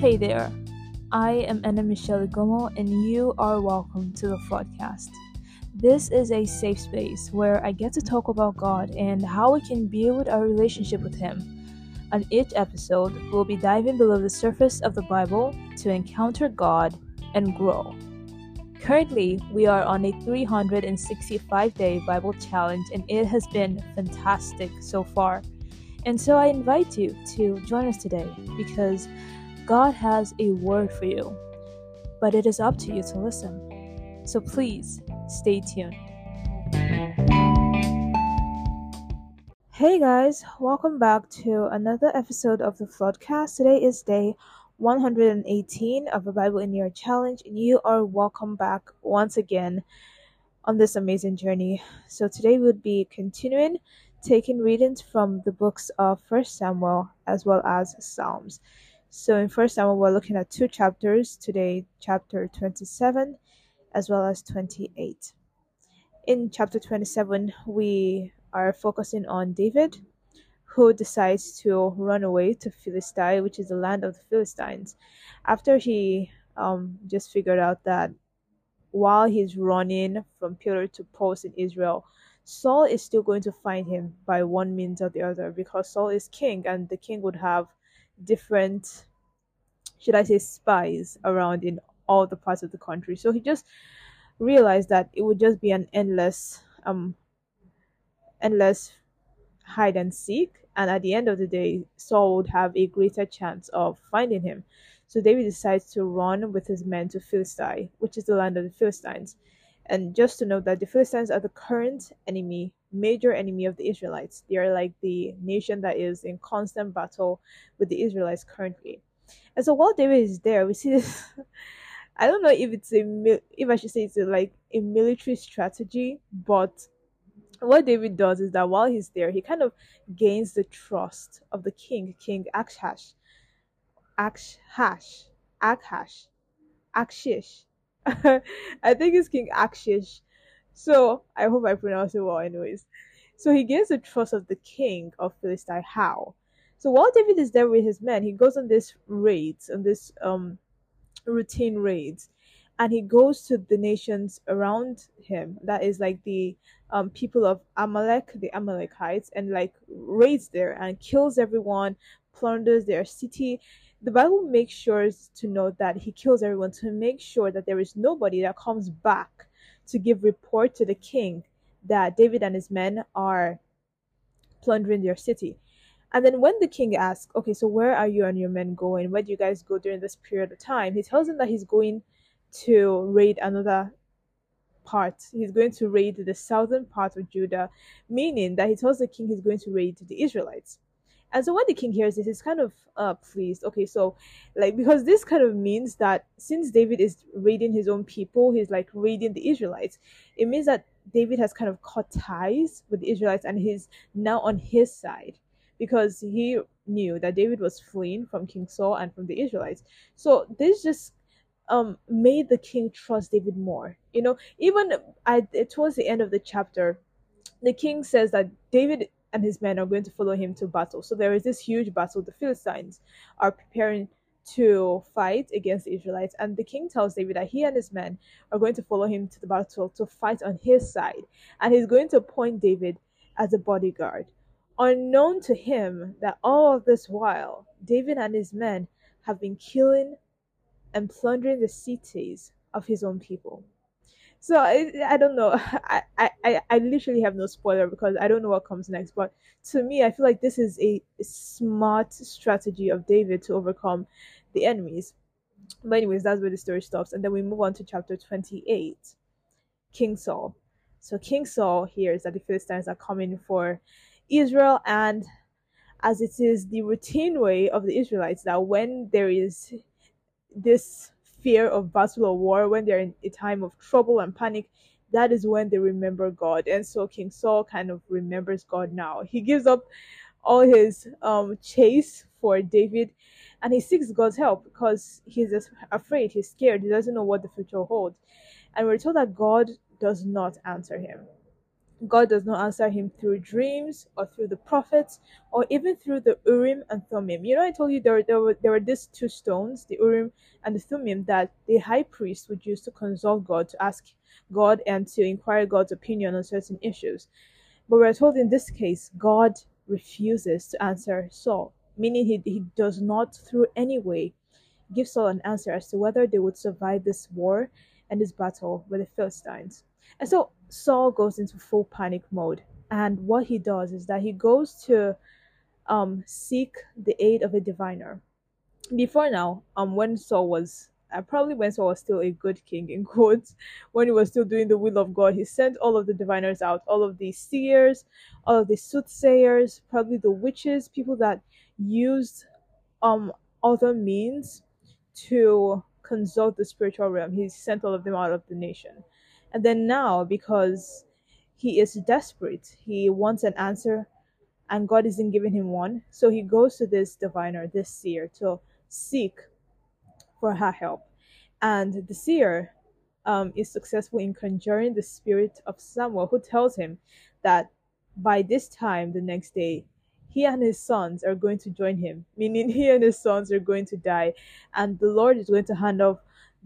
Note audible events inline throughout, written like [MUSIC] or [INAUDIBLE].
Hey there, I am Anna Michelle Igomu, and you are welcome to the podcast. This is a safe space where I get to talk about God and how we can build our relationship with Him. On each episode, we'll be diving below the surface of the Bible to encounter God and grow. Currently, we are on a 365 day Bible challenge, and it has been fantastic so far. And so I invite you to join us today because God has a word for you, but it is up to you to listen. So please stay tuned. Hey guys, welcome back to another episode of the Floodcast. Today is day 118 of the Bible in Your Challenge, and you are welcome back once again on this amazing journey. So today we'll be continuing taking readings from the books of First Samuel as well as Psalms. So in First Samuel, we're looking at two chapters today, chapter 27 as well as 28. In chapter 27, we are focusing on David, who decides to run away to Philistine, which is the land of the Philistines, after he um, just figured out that while he's running from pillar to post in Israel, Saul is still going to find him by one means or the other because Saul is king and the king would have different, should I say, spies around in all the parts of the country. So he just realized that it would just be an endless, um, endless hide and seek. And at the end of the day, Saul would have a greater chance of finding him. So David decides to run with his men to Philistine, which is the land of the Philistines. And just to note that the Philistines are the current enemy, major enemy of the Israelites. They are like the nation that is in constant battle with the Israelites currently. And so while David is there, we see [LAUGHS] this. I don't know if it's a if I should say it's a, like a military strategy, but what David does is that while he's there, he kind of gains the trust of the king, King Akshash, Akshash, Akhash, Akshish, [LAUGHS] I think it's King Akshish. So I hope I pronounce it well, anyways. So he gains the trust of the king of Philistine. How? So while David is there with his men, he goes on this raids, on this um routine raids, and he goes to the nations around him. That is like the um people of Amalek, the Amalekites, and like raids there and kills everyone, plunders their city the Bible makes sure to note that he kills everyone to make sure that there is nobody that comes back to give report to the king that David and his men are plundering their city. And then when the king asks, okay, so where are you and your men going? Where do you guys go during this period of time? He tells him that he's going to raid another part. He's going to raid the southern part of Judah, meaning that he tells the king he's going to raid the Israelites. And so when the king hears this, he's kind of uh pleased. Okay, so like because this kind of means that since David is raiding his own people, he's like raiding the Israelites. It means that David has kind of cut ties with the Israelites and he's now on his side because he knew that David was fleeing from King Saul and from the Israelites. So this just um made the king trust David more. You know, even at towards the end of the chapter, the king says that David and his men are going to follow him to battle. So there is this huge battle. The Philistines are preparing to fight against the Israelites, and the king tells David that he and his men are going to follow him to the battle to fight on his side, and he's going to appoint David as a bodyguard. Unknown to him that all of this while, David and his men have been killing and plundering the cities of his own people so I, I don't know. [LAUGHS] I, I i literally have no spoiler because i don't know what comes next. But to me i feel like this is a smart strategy of david to overcome the enemies. But anyways that's where the story stops. And then we move on to chapter 28 king saul. So king saul hears that the philistines are coming for israel. And as it is the routine way of the israelites that when there is this fear of battle or war, when they're in a time of trouble and panic, that is when they remember God. And so King Saul kind of remembers God now. He gives up all his um, chase for David and he seeks God's help because he's afraid, he's scared, he doesn't know what the future holds. And we're told that God does not answer him. God does not answer him through dreams or through the prophets or even through the Urim and Thummim. You know, I told you there, there, were, there were these two stones, the Urim and the Thummim, that the high priest would use to consult God, to ask God, and to inquire God's opinion on certain issues. But we're told in this case, God refuses to answer Saul, meaning he, he does not, through any way, give Saul an answer as to whether they would survive this war and this battle with the Philistines. And so Saul goes into full panic mode. And what he does is that he goes to um, seek the aid of a diviner. Before now, um, when Saul was uh, probably when Saul was still a good king in [LAUGHS] quotes, when he was still doing the will of God, he sent all of the diviners out, all of the seers, all of the soothsayers, probably the witches, people that used um other means to consult the spiritual realm. He sent all of them out of the nation. And then now, because he is desperate, he wants an answer, and God isn't giving him one. So he goes to this diviner, this seer, to seek for her help. And the seer um, is successful in conjuring the spirit of Samuel, who tells him that by this time the next day, he and his sons are going to join him, meaning [LAUGHS] he and his sons are going to die, and the Lord is going to hand off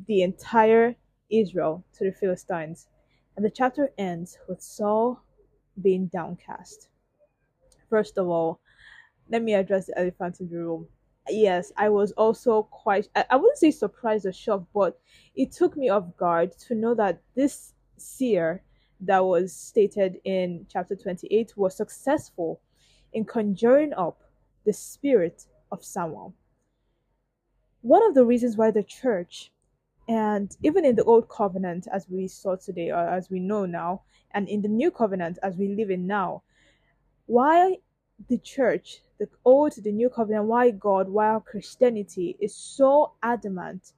the entire Israel to the Philistines. And the chapter ends with Saul being downcast. First of all, let me address the elephant in the room. Yes, I was also quite, I, wouldn't say surprised or shocked, but it took me off guard to know that this seer that was stated in chapter 28 was successful in conjuring up the spirit of Samuel. One of the reasons why the church and even in the old covenant, as we saw today, or as we know now, and in the new covenant, as we live in now, why the church, the old, the new covenant, why God, why Christianity is so adamant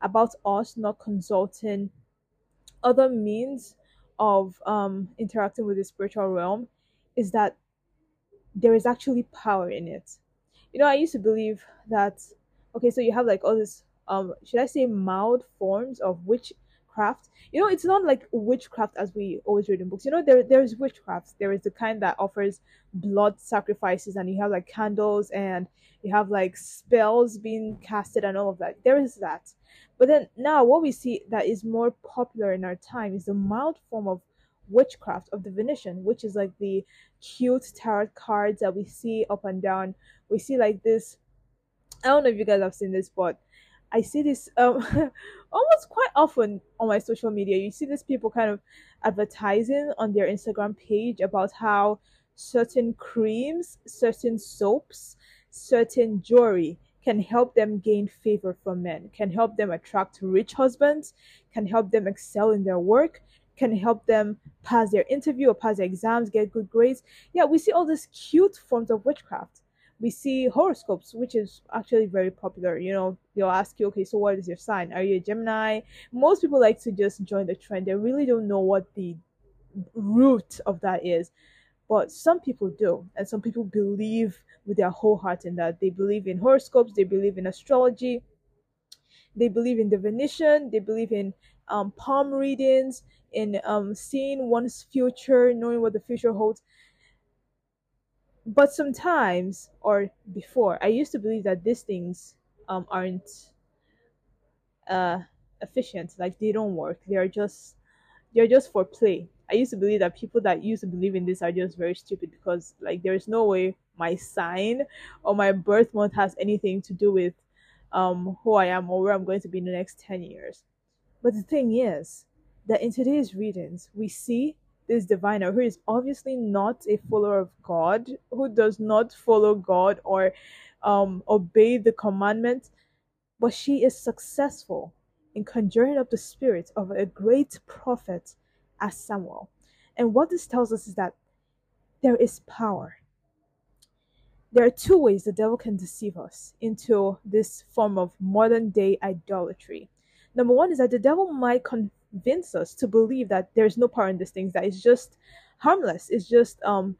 about us not consulting other means of um, interacting with the spiritual realm is that there is actually power in it. You know, I used to believe that, okay, so you have like all this um should I say mild forms of witchcraft. You know, it's not like witchcraft as we always read in books. You know, there there's witchcraft. There is the kind that offers blood sacrifices and you have like candles and you have like spells being casted and all of that. There is that. But then now what we see that is more popular in our time is the mild form of witchcraft of divination, which is like the cute tarot cards that we see up and down. We see like this I don't know if you guys have seen this, but I see this um, [LAUGHS] almost quite often on my social media. You see these people kind of advertising on their Instagram page about how certain creams, certain soaps, certain jewelry can help them gain favor from men, can help them attract rich husbands, can help them excel in their work, can help them pass their interview or pass their exams, get good grades. Yeah, we see all these cute forms of witchcraft we see horoscopes, which is actually very popular. You know, they'll ask you, okay, so what is your sign? Are you a Gemini? Most people like to just join the trend. They really don't know what the root of that is. But some people do, and some people believe with their whole heart in that. They believe in horoscopes, they believe in astrology, they believe in divination, they believe in um, palm readings, in um, seeing one's future, knowing what the future holds but sometimes or before i used to believe that these things um aren't uh efficient. Like they don't work. They're just they're just for play. I used to believe that people that used to believe in this are just very stupid because like there's no way my sign or my birth month has anything to do with um who i am or where i'm going to be in the next 10 years. But the thing is that in today's readings we see this diviner who is obviously not a follower of God, who does not follow God or um, obey the commandments, but she is successful in conjuring up the spirit of a great prophet as Samuel. And what this tells us is that there is power. There are two ways the devil can deceive us into this form of modern day idolatry. Number one is that the devil might con- convince us to believe that there's no power in these things that it's just harmless it's just um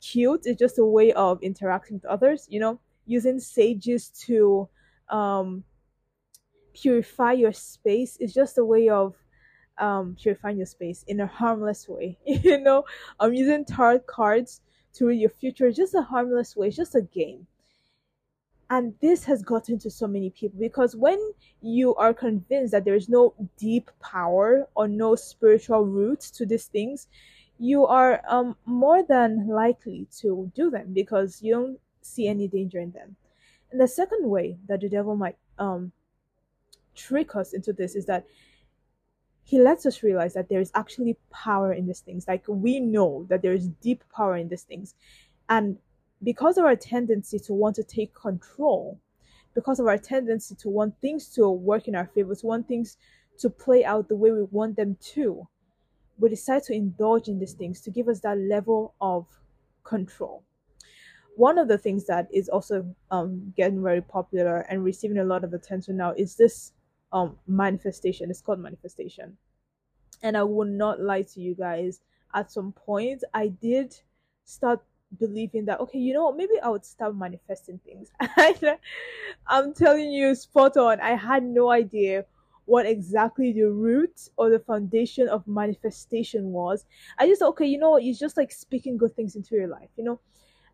cute it's just a way of interacting with others you know using sages to um purify your space is just a way of um purifying your space in a harmless way. [LAUGHS] you know, I'm using tarot cards to read your future, just a harmless way, it's just a game. And this has gotten to so many people because when you are convinced that there is no deep power or no spiritual root to these things, you are um, more than likely to do them because you don't see any danger in them. And the second way that the devil might um, trick us into this is that he lets us realize that there is actually power in these things. Like we know that there is deep power in these things. And because of our tendency to want to take control, because of our tendency to want things to work in our favor, to want things to play out the way we want them to, we decide to indulge in these things to give us that level of control. One of the things that is also um, getting very popular and receiving a lot of attention now is this um, manifestation. It's called manifestation. And I will not lie to you guys. At some point, I did start believing that okay you know what maybe i would start manifesting things. [LAUGHS] Uh, I'm telling you spot on. I had no idea what exactly the root or the foundation of manifestation was. I just okay you know what it's just like speaking good things into your life you know?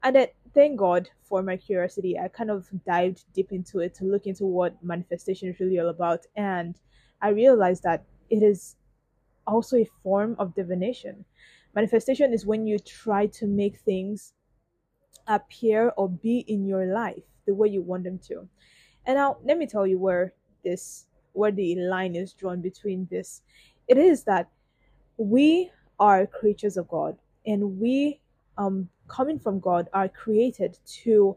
And then thank god for my curiosity i kind of dived deep into it to look into what manifestation is really all about. And i realized that it is also a form of divination Manifestation is when you try to make things appear or be in your life the way you want them to. And now let me tell you where this where the line is drawn between this. It is that we are creatures of God and we um coming from God are created to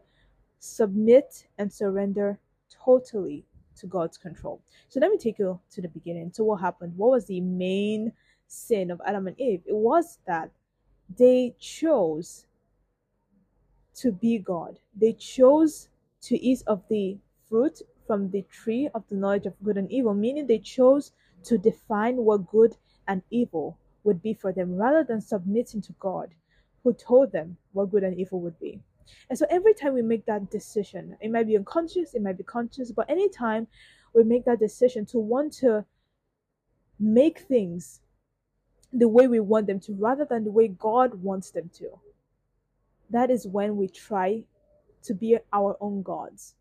submit and surrender totally to God's control. So let me take you to the beginning. So what happened? What was the main sin of Adam and Eve, it was that they chose to be God. They chose to eat of the fruit from the tree of the knowledge of good and evil, meaning they chose to define what good and evil would be for them rather than submitting to God, who told them what good and evil would be. And so every time we make that decision, it might be unconscious, it might be conscious, but anytime we make that decision to want to make things the way we want them to rather than the way God wants them to. That is when we try to be our own gods.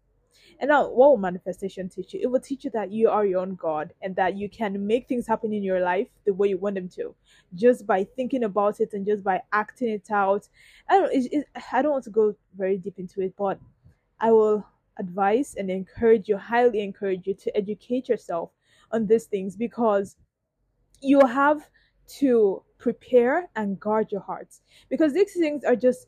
And now, what will manifestation teach you? It will teach you that you are your own God and that you can make things happen in your life the way you want them to, just by thinking about it and just by acting it out. I don't. It, it, I don't want to go very deep into it, but I will advise and encourage you, highly encourage you to educate yourself on these things because you have to prepare and guard your hearts. Because these things are just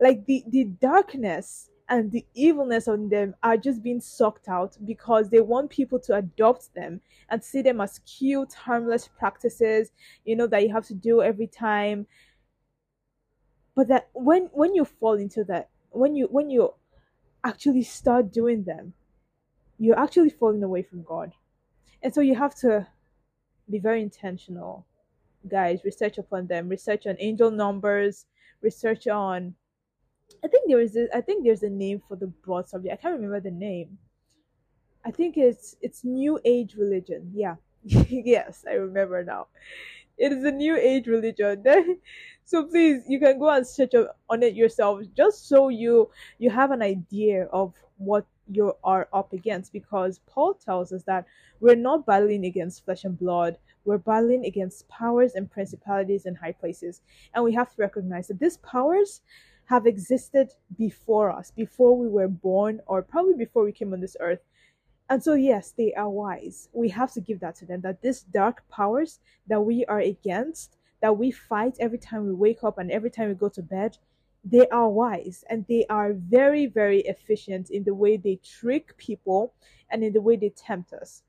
like the the darkness and the evilness on them are just being sucked out because they want people to adopt them and see them as cute harmless practices you know that you have to do every time. But that when when you fall into that when you when you actually start doing them you're actually falling away from god. And so you have to be very intentional guys research upon them research on angel numbers research on i think there is a, i think there's a name for the broad subject. I can't remember the name. I think it's it's new age religion. Yeah. [LAUGHS] Yes i remember now. It is a new age religion. [LAUGHS] So please you can go and search on it yourself just so you you have an idea of what you are up against because paul tells us that we're not battling against flesh and blood we're battling against powers and principalities in high places. And we have to recognize that these powers have existed before us, before we were born, or probably before we came on this earth. And so, yes, they are wise. We have to give that to them that these dark powers that we are against, that we fight every time we wake up and every time we go to bed, they are wise and they are very, very efficient in the way they trick people and in the way they tempt us.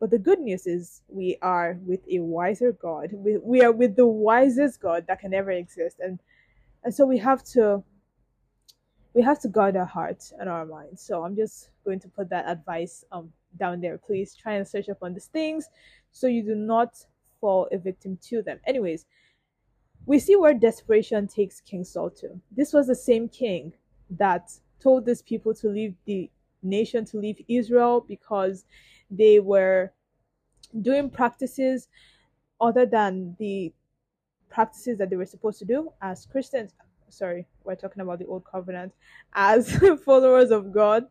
But the good news is we are with a wiser God. We, we are with the wisest God that can ever exist. And and so we have to we have to guard our hearts and our minds. So I'm just going to put that advice um down there. Please try and search up on these things so you do not fall a victim to them. Anyways, we see where desperation takes King Saul to. This was the same king that told these people to leave the nation, to leave Israel because they were doing practices other than the practices that they were supposed to do as Christians. Sorry, we're talking about the old covenant as [LAUGHS] followers of God.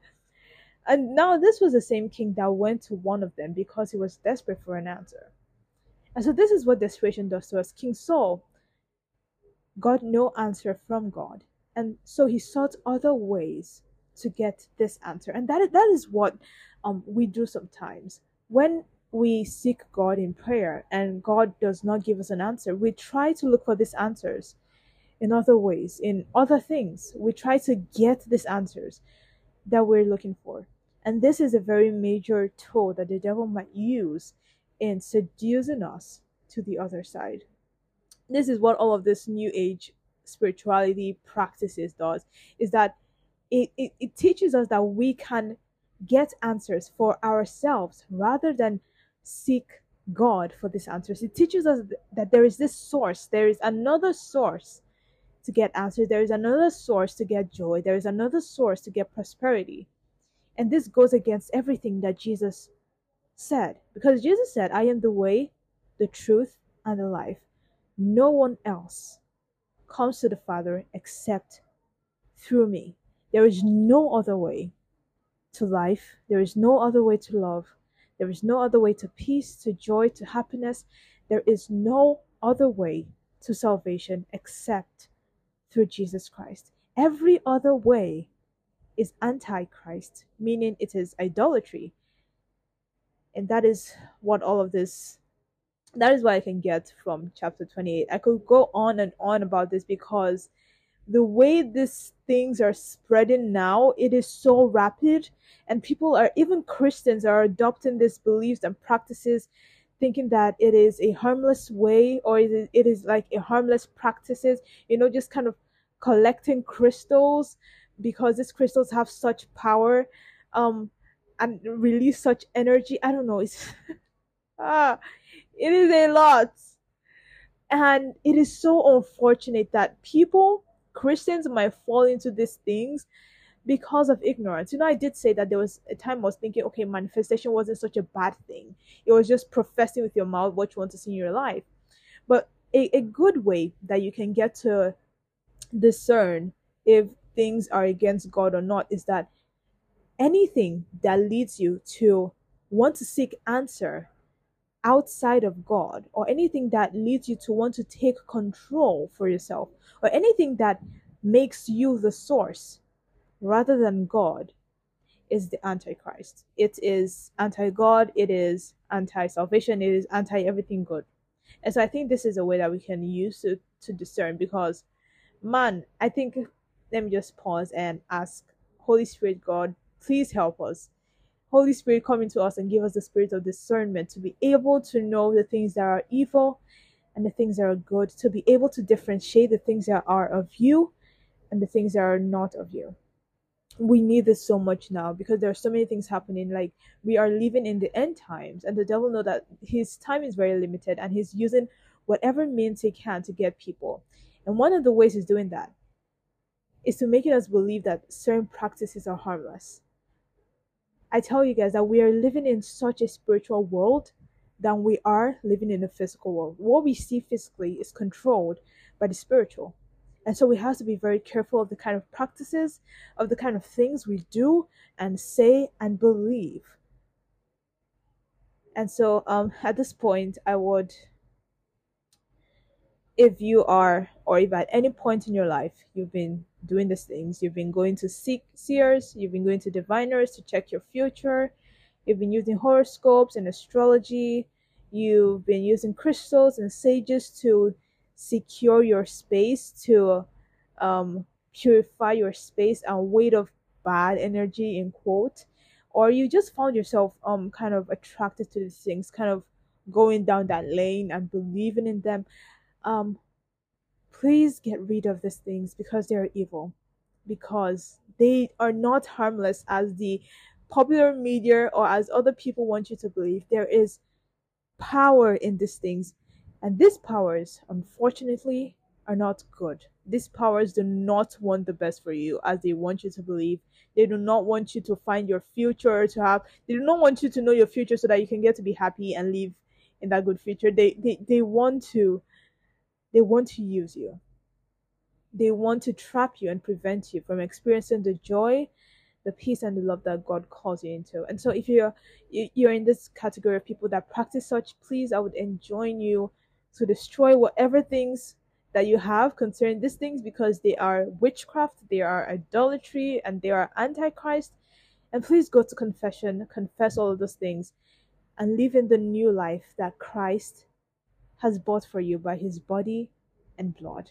And now this was the same king that went to one of them because he was desperate for an answer. And so this is what desperation does to us. King Saul got no answer from God. And so he sought other ways to get this answer. And that that is what um, we do sometimes. When we seek God in prayer and God does not give us an answer, we try to look for these answers in other ways, in other things. We try to get these answers that we're looking for. And this is a very major tool that the devil might use in seducing us to the other side. This is what all of this new age spirituality practices does is that it, it, it teaches us that we can get answers for ourselves rather than seek God for these answers. It teaches us that there is this source, there is another source to get answers, there is another source to get joy, there is another source to get prosperity. And this goes against everything that Jesus said. Because Jesus said, I am the way, the truth, and the life. No one else comes to the Father except through me. There is no other way to life. There is no other way to love. There is no other way to peace, to joy, to happiness. There is no other way to salvation except through Jesus Christ. Every other way is antichrist, meaning it is idolatry. And that is what all of this that is what I can get from chapter 28. I could go on and on about this because the way these things are spreading now, it is so rapid, and people are even Christians are adopting these beliefs and practices, thinking that it is a harmless way or it is like a harmless practices. You know, just kind of collecting crystals because these crystals have such power um and release such energy i don't know it's [LAUGHS] ah it is a lot and it is so unfortunate that people christians might fall into these things because of ignorance. You know i did say that there was a time i was thinking okay manifestation wasn't such a bad thing. It was just professing with your mouth what you want to see in your life. But a, a good way that you can get to discern if things are against God or not is that anything that leads you to want to seek answer outside of God or anything that leads you to want to take control for yourself or anything that makes you the source rather than God is the antichrist. It is anti-God, it is anti-salvation, it is anti everything good. And so I think this is a way that we can use to, to discern because man, I think let me just pause and ask Holy Spirit God, please help us. Holy Spirit, come into us and give us the spirit of discernment to be able to know the things that are evil and the things that are good, to be able to differentiate the things that are of you and the things that are not of you. We need this so much now because there are so many things happening. Like we are living in the end times, and the devil know that his time is very limited, and he's using whatever means he can to get people. And one of the ways he's doing that is to making us believe that certain practices are harmless. I tell you guys that we are living in such a spiritual world than we are living in a physical world. What we see physically is controlled by the spiritual. And so we have to be very careful of the kind of practices, of the kind of things we do and say and believe. And so um, at this point, I would if you are or if at any point in your life you've been doing these things. You've been going to seek seers you've been going to diviners to check your future. You've been using horoscopes and astrology. You've been using crystals and sages to secure your space to um, purify your space and weight of bad energy in quote. Or you just found yourself um kind of attracted to these things kind of going down that lane and believing in them. Um, please get rid of these things because they are evil, because they are not harmless as the popular media or as other people want you to believe. There is power in these things, and these powers, unfortunately, are not good. These powers do not want the best for you as they want you to believe. They do not want you to find your future to have, they do not want you to know your future so that you can get to be happy and live in that good future. They they, they want to they want to use you. They want to trap you and prevent you from experiencing the joy, the peace and the love that God calls you into. And so if you're you're in this category of people that practice such, please I would enjoin you to destroy whatever things that you have concerning these things because they are witchcraft, they are idolatry, and they are antichrist. And please go to confession, confess all of those things, and live in the new life that Christ has bought for you by his body and blood.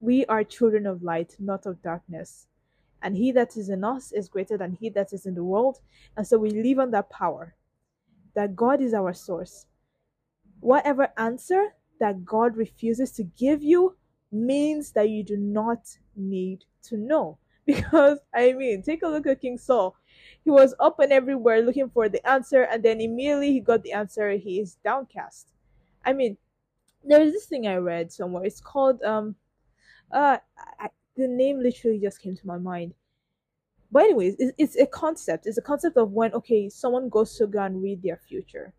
We are children of light, not of darkness. And he that is in us is greater than he that is in the world. And so we live on that power that God is our source. Whatever answer that God refuses to give you means that you do not need to know. [LAUGHS] Because, I mean, take a look at King Saul. He was up and everywhere looking for the answer, and then immediately he got the answer. He is downcast. I mean, there's this thing I read somewhere. It's called, um, uh, I, the name literally just came to my mind. But, anyways, it's, it's a concept. It's a concept of when, okay, someone goes to go and read their future.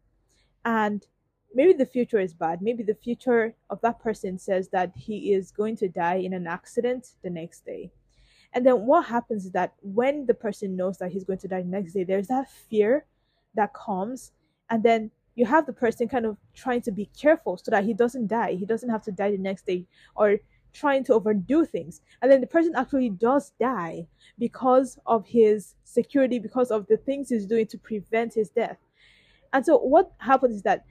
And maybe the future is bad. Maybe the future of that person says that he is going to die in an accident the next day. And then what happens is that when the person knows that he's going to die the next day, there's that fear that comes. And then you have the person kind of trying to be careful so that he doesn't die. He doesn't have to die the next day or trying to overdo things. And then the person actually does die because of his security, because of the things he's doing to prevent his death. And so what happens is that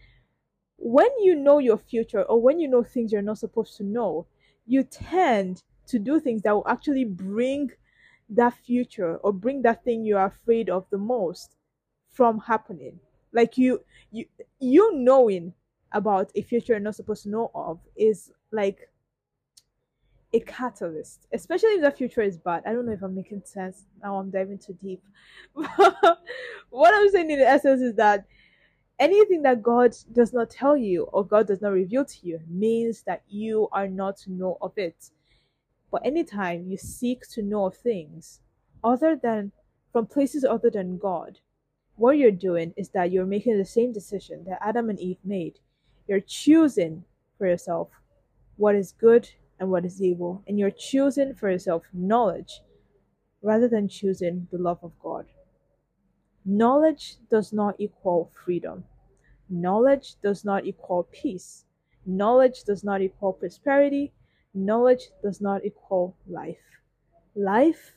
when you know your future or when you know things you're not supposed to know, you tend to do things that will actually bring that future or bring that thing you're afraid of the most from happening. Like you you you knowing about a future you're not supposed to know of is like a catalyst, especially if the future is bad. I don't know if I'm making sense. Now I'm diving too deep. [LAUGHS] what I'm saying in essence is that anything that God does not tell you or God does not reveal to you means that you are not to know of it. But anytime you seek to know of things other than from places other than God, what you're doing is that you're making the same decision that Adam and Eve made. You're choosing for yourself what is good and what is evil, and you're choosing for yourself knowledge rather than choosing the love of God. Knowledge does not equal freedom. Knowledge does not equal peace. Knowledge does not equal prosperity. Knowledge does not equal life. Life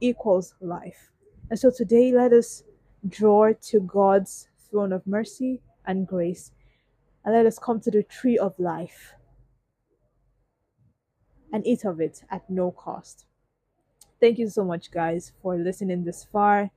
equals life. And so today, let us draw to God's throne of mercy and grace. And let us come to the tree of life and eat of it at no cost. Thank you so much, guys, for listening this far.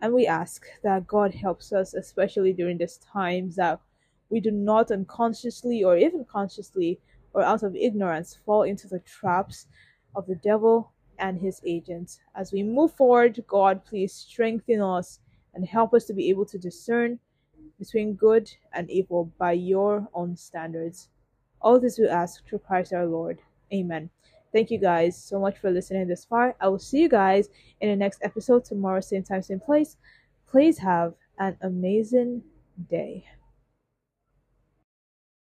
And we ask that God helps us, especially during these times, that we do not unconsciously or even consciously or out of ignorance fall into the traps of the devil and his agents. As we move forward, God, please strengthen us and help us to be able to discern between good and evil by your own standards. All this we ask through Christ our Lord. Amen. Thank you guys so much for listening this far. I will see you guys in the next episode tomorrow, same time, same place. Please have an amazing day.